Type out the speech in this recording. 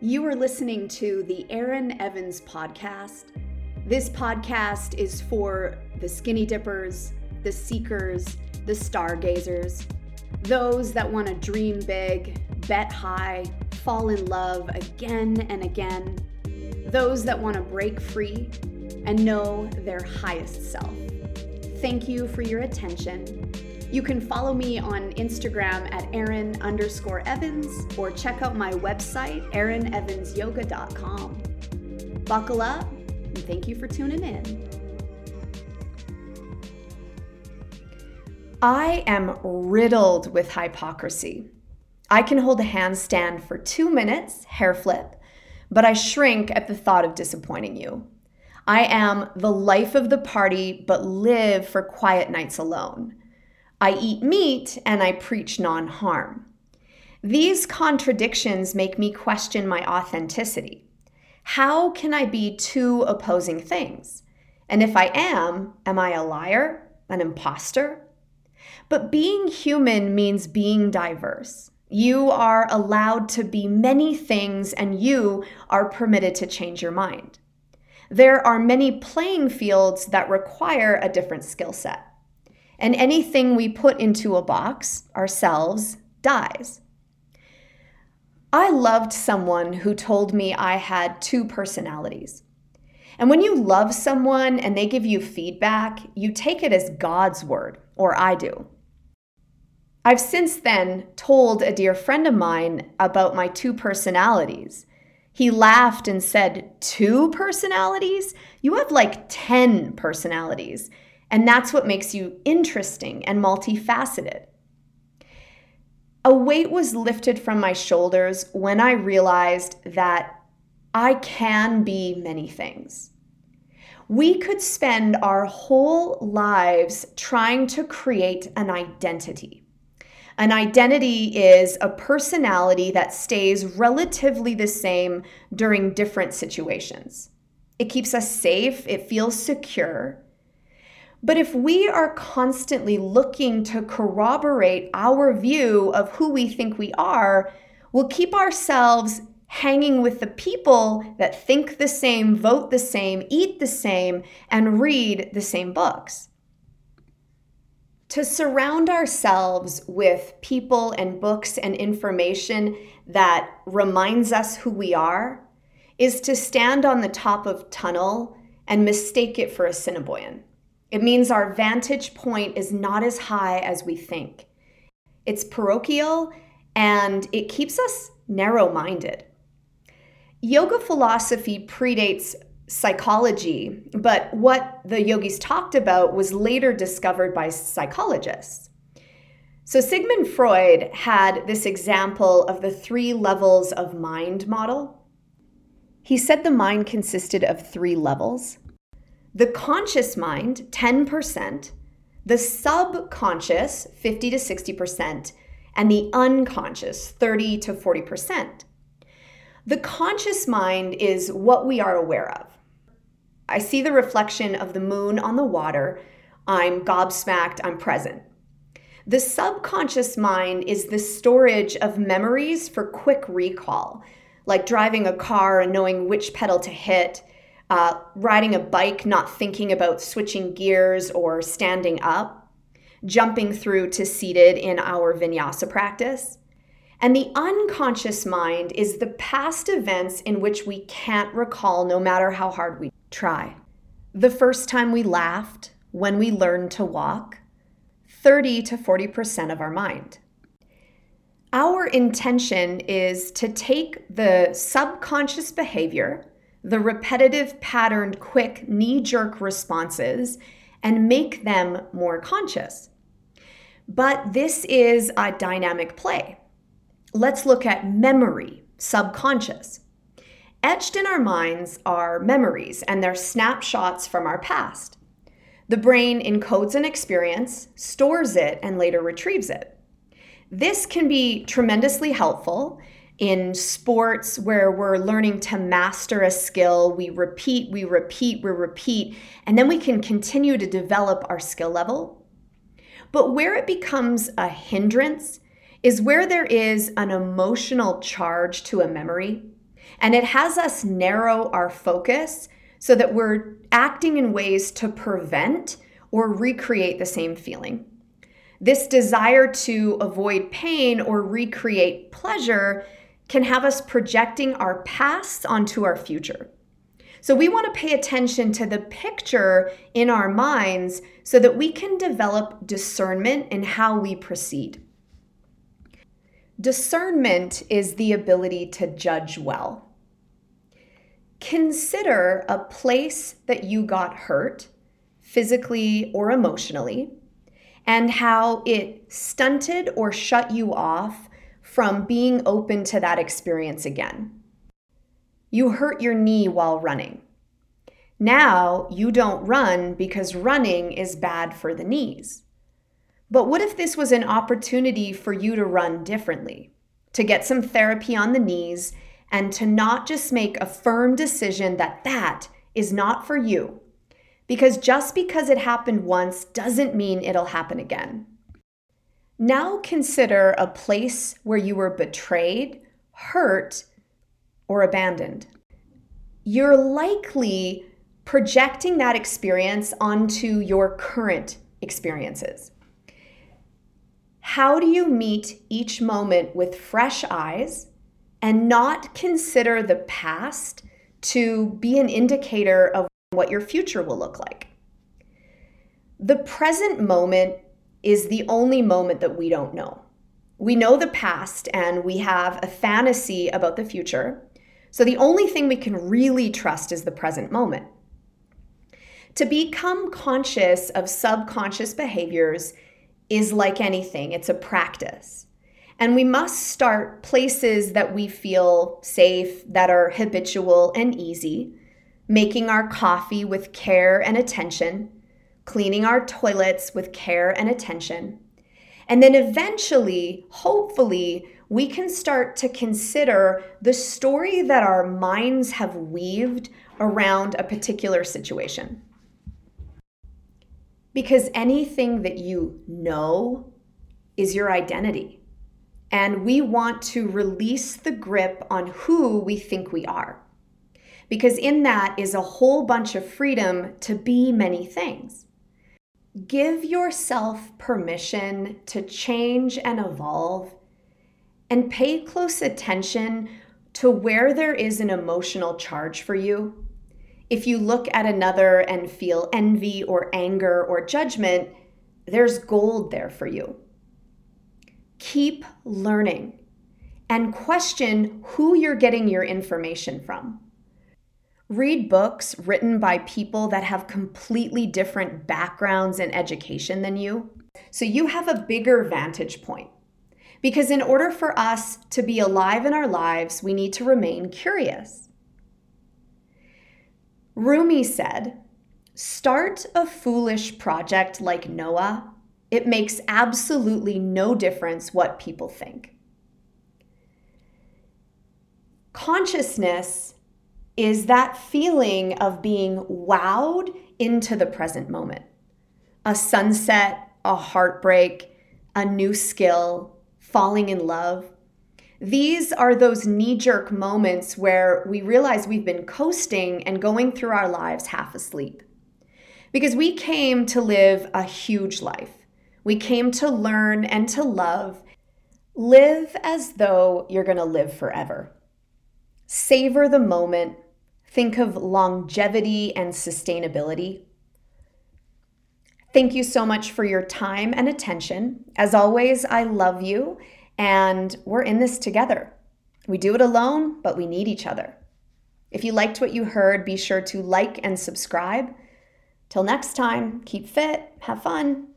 You are listening to the Aaron Evans podcast. This podcast is for the skinny dippers, the seekers, the stargazers, those that want to dream big, bet high, fall in love again and again, those that want to break free and know their highest self. Thank you for your attention. You can follow me on Instagram at Aaron underscore Evans or check out my website, aaronevansyoga.com. Buckle up and thank you for tuning in. I am riddled with hypocrisy. I can hold a handstand for two minutes, hair flip, but I shrink at the thought of disappointing you. I am the life of the party, but live for quiet nights alone. I eat meat and I preach non harm. These contradictions make me question my authenticity. How can I be two opposing things? And if I am, am I a liar, an imposter? But being human means being diverse. You are allowed to be many things and you are permitted to change your mind. There are many playing fields that require a different skill set and anything we put into a box, ourselves, dies. I loved someone who told me I had two personalities. And when you love someone and they give you feedback, you take it as God's word, or I do. I've since then told a dear friend of mine about my two personalities. He laughed and said, Two personalities? You have like 10 personalities. And that's what makes you interesting and multifaceted. A weight was lifted from my shoulders when I realized that I can be many things. We could spend our whole lives trying to create an identity. An identity is a personality that stays relatively the same during different situations. It keeps us safe, it feels secure, but if we are constantly looking to corroborate our view of who we think we are, we'll keep ourselves hanging with the people that think the same, vote the same, eat the same, and read the same books. To surround ourselves with people and books and information that reminds us who we are is to stand on the top of tunnel and mistake it for Assiniboine. It means our vantage point is not as high as we think. It's parochial and it keeps us narrow minded. Yoga philosophy predates psychology, but what the yogis talked about was later discovered by psychologists. So, Sigmund Freud had this example of the three levels of mind model. He said the mind consisted of three levels the conscious mind, 10%, the subconscious, 50 to 60%, and the unconscious, 30 to 40%. The conscious mind is what we are aware of. I see the reflection of the moon on the water. I'm gobsmacked, I'm present. The subconscious mind is the storage of memories for quick recall, like driving a car and knowing which pedal to hit, uh, riding a bike, not thinking about switching gears or standing up, jumping through to seated in our vinyasa practice. And the unconscious mind is the past events in which we can't recall no matter how hard we try. The first time we laughed, when we learned to walk, 30 to 40% of our mind. Our intention is to take the subconscious behavior the repetitive, patterned, quick, knee jerk responses and make them more conscious. But this is a dynamic play. Let's look at memory, subconscious. Etched in our minds are memories and they're snapshots from our past. The brain encodes an experience, stores it, and later retrieves it. This can be tremendously helpful in sports where we're learning to master a skill, we repeat, we repeat, we repeat, and then we can continue to develop our skill level. But where it becomes a hindrance is where there is an emotional charge to a memory. And it has us narrow our focus so that we're acting in ways to prevent or recreate the same feeling. This desire to avoid pain or recreate pleasure can have us projecting our past onto our future. So, we want to pay attention to the picture in our minds so that we can develop discernment in how we proceed. Discernment is the ability to judge well. Consider a place that you got hurt, physically or emotionally, and how it stunted or shut you off from being open to that experience again. You hurt your knee while running. Now you don't run because running is bad for the knees. But what if this was an opportunity for you to run differently, to get some therapy on the knees, and to not just make a firm decision that that is not for you? Because just because it happened once doesn't mean it'll happen again. Now consider a place where you were betrayed, hurt, or abandoned. You're likely projecting that experience onto your current experiences. How do you meet each moment with fresh eyes and not consider the past to be an indicator of what your future will look like? The present moment is the only moment that we don't know. We know the past and we have a fantasy about the future. So the only thing we can really trust is the present moment. To become conscious of subconscious behaviors is like anything, it's a practice. And we must start places that we feel safe, that are habitual and easy, making our coffee with care and attention, cleaning our toilets with care and attention. And then eventually, hopefully, we can start to consider the story that our minds have weaved around a particular situation. Because anything that you know is your identity. And we want to release the grip on who we think we are. Because in that is a whole bunch of freedom to be many things. Give yourself permission to change and evolve and pay close attention to where there is an emotional charge for you. If you look at another and feel envy or anger or judgment, there's gold there for you. Keep learning and question who you're getting your information from. Read books written by people that have completely different backgrounds and education than you, so you have a bigger vantage point. Because in order for us to be alive in our lives, we need to remain curious. Rumi said, Start a foolish project like Noah. It makes absolutely no difference what people think. Consciousness is that feeling of being wowed into the present moment. A sunset, a heartbreak, a new skill, falling in love. These are those knee jerk moments where we realize we've been coasting and going through our lives half asleep. Because we came to live a huge life. We came to learn and to love. Live as though you're going to live forever. Savor the moment. Think of longevity and sustainability. Thank you so much for your time and attention. As always, I love you, and we're in this together. We do it alone, but we need each other. If you liked what you heard, be sure to like and subscribe. Till next time, keep fit, have fun.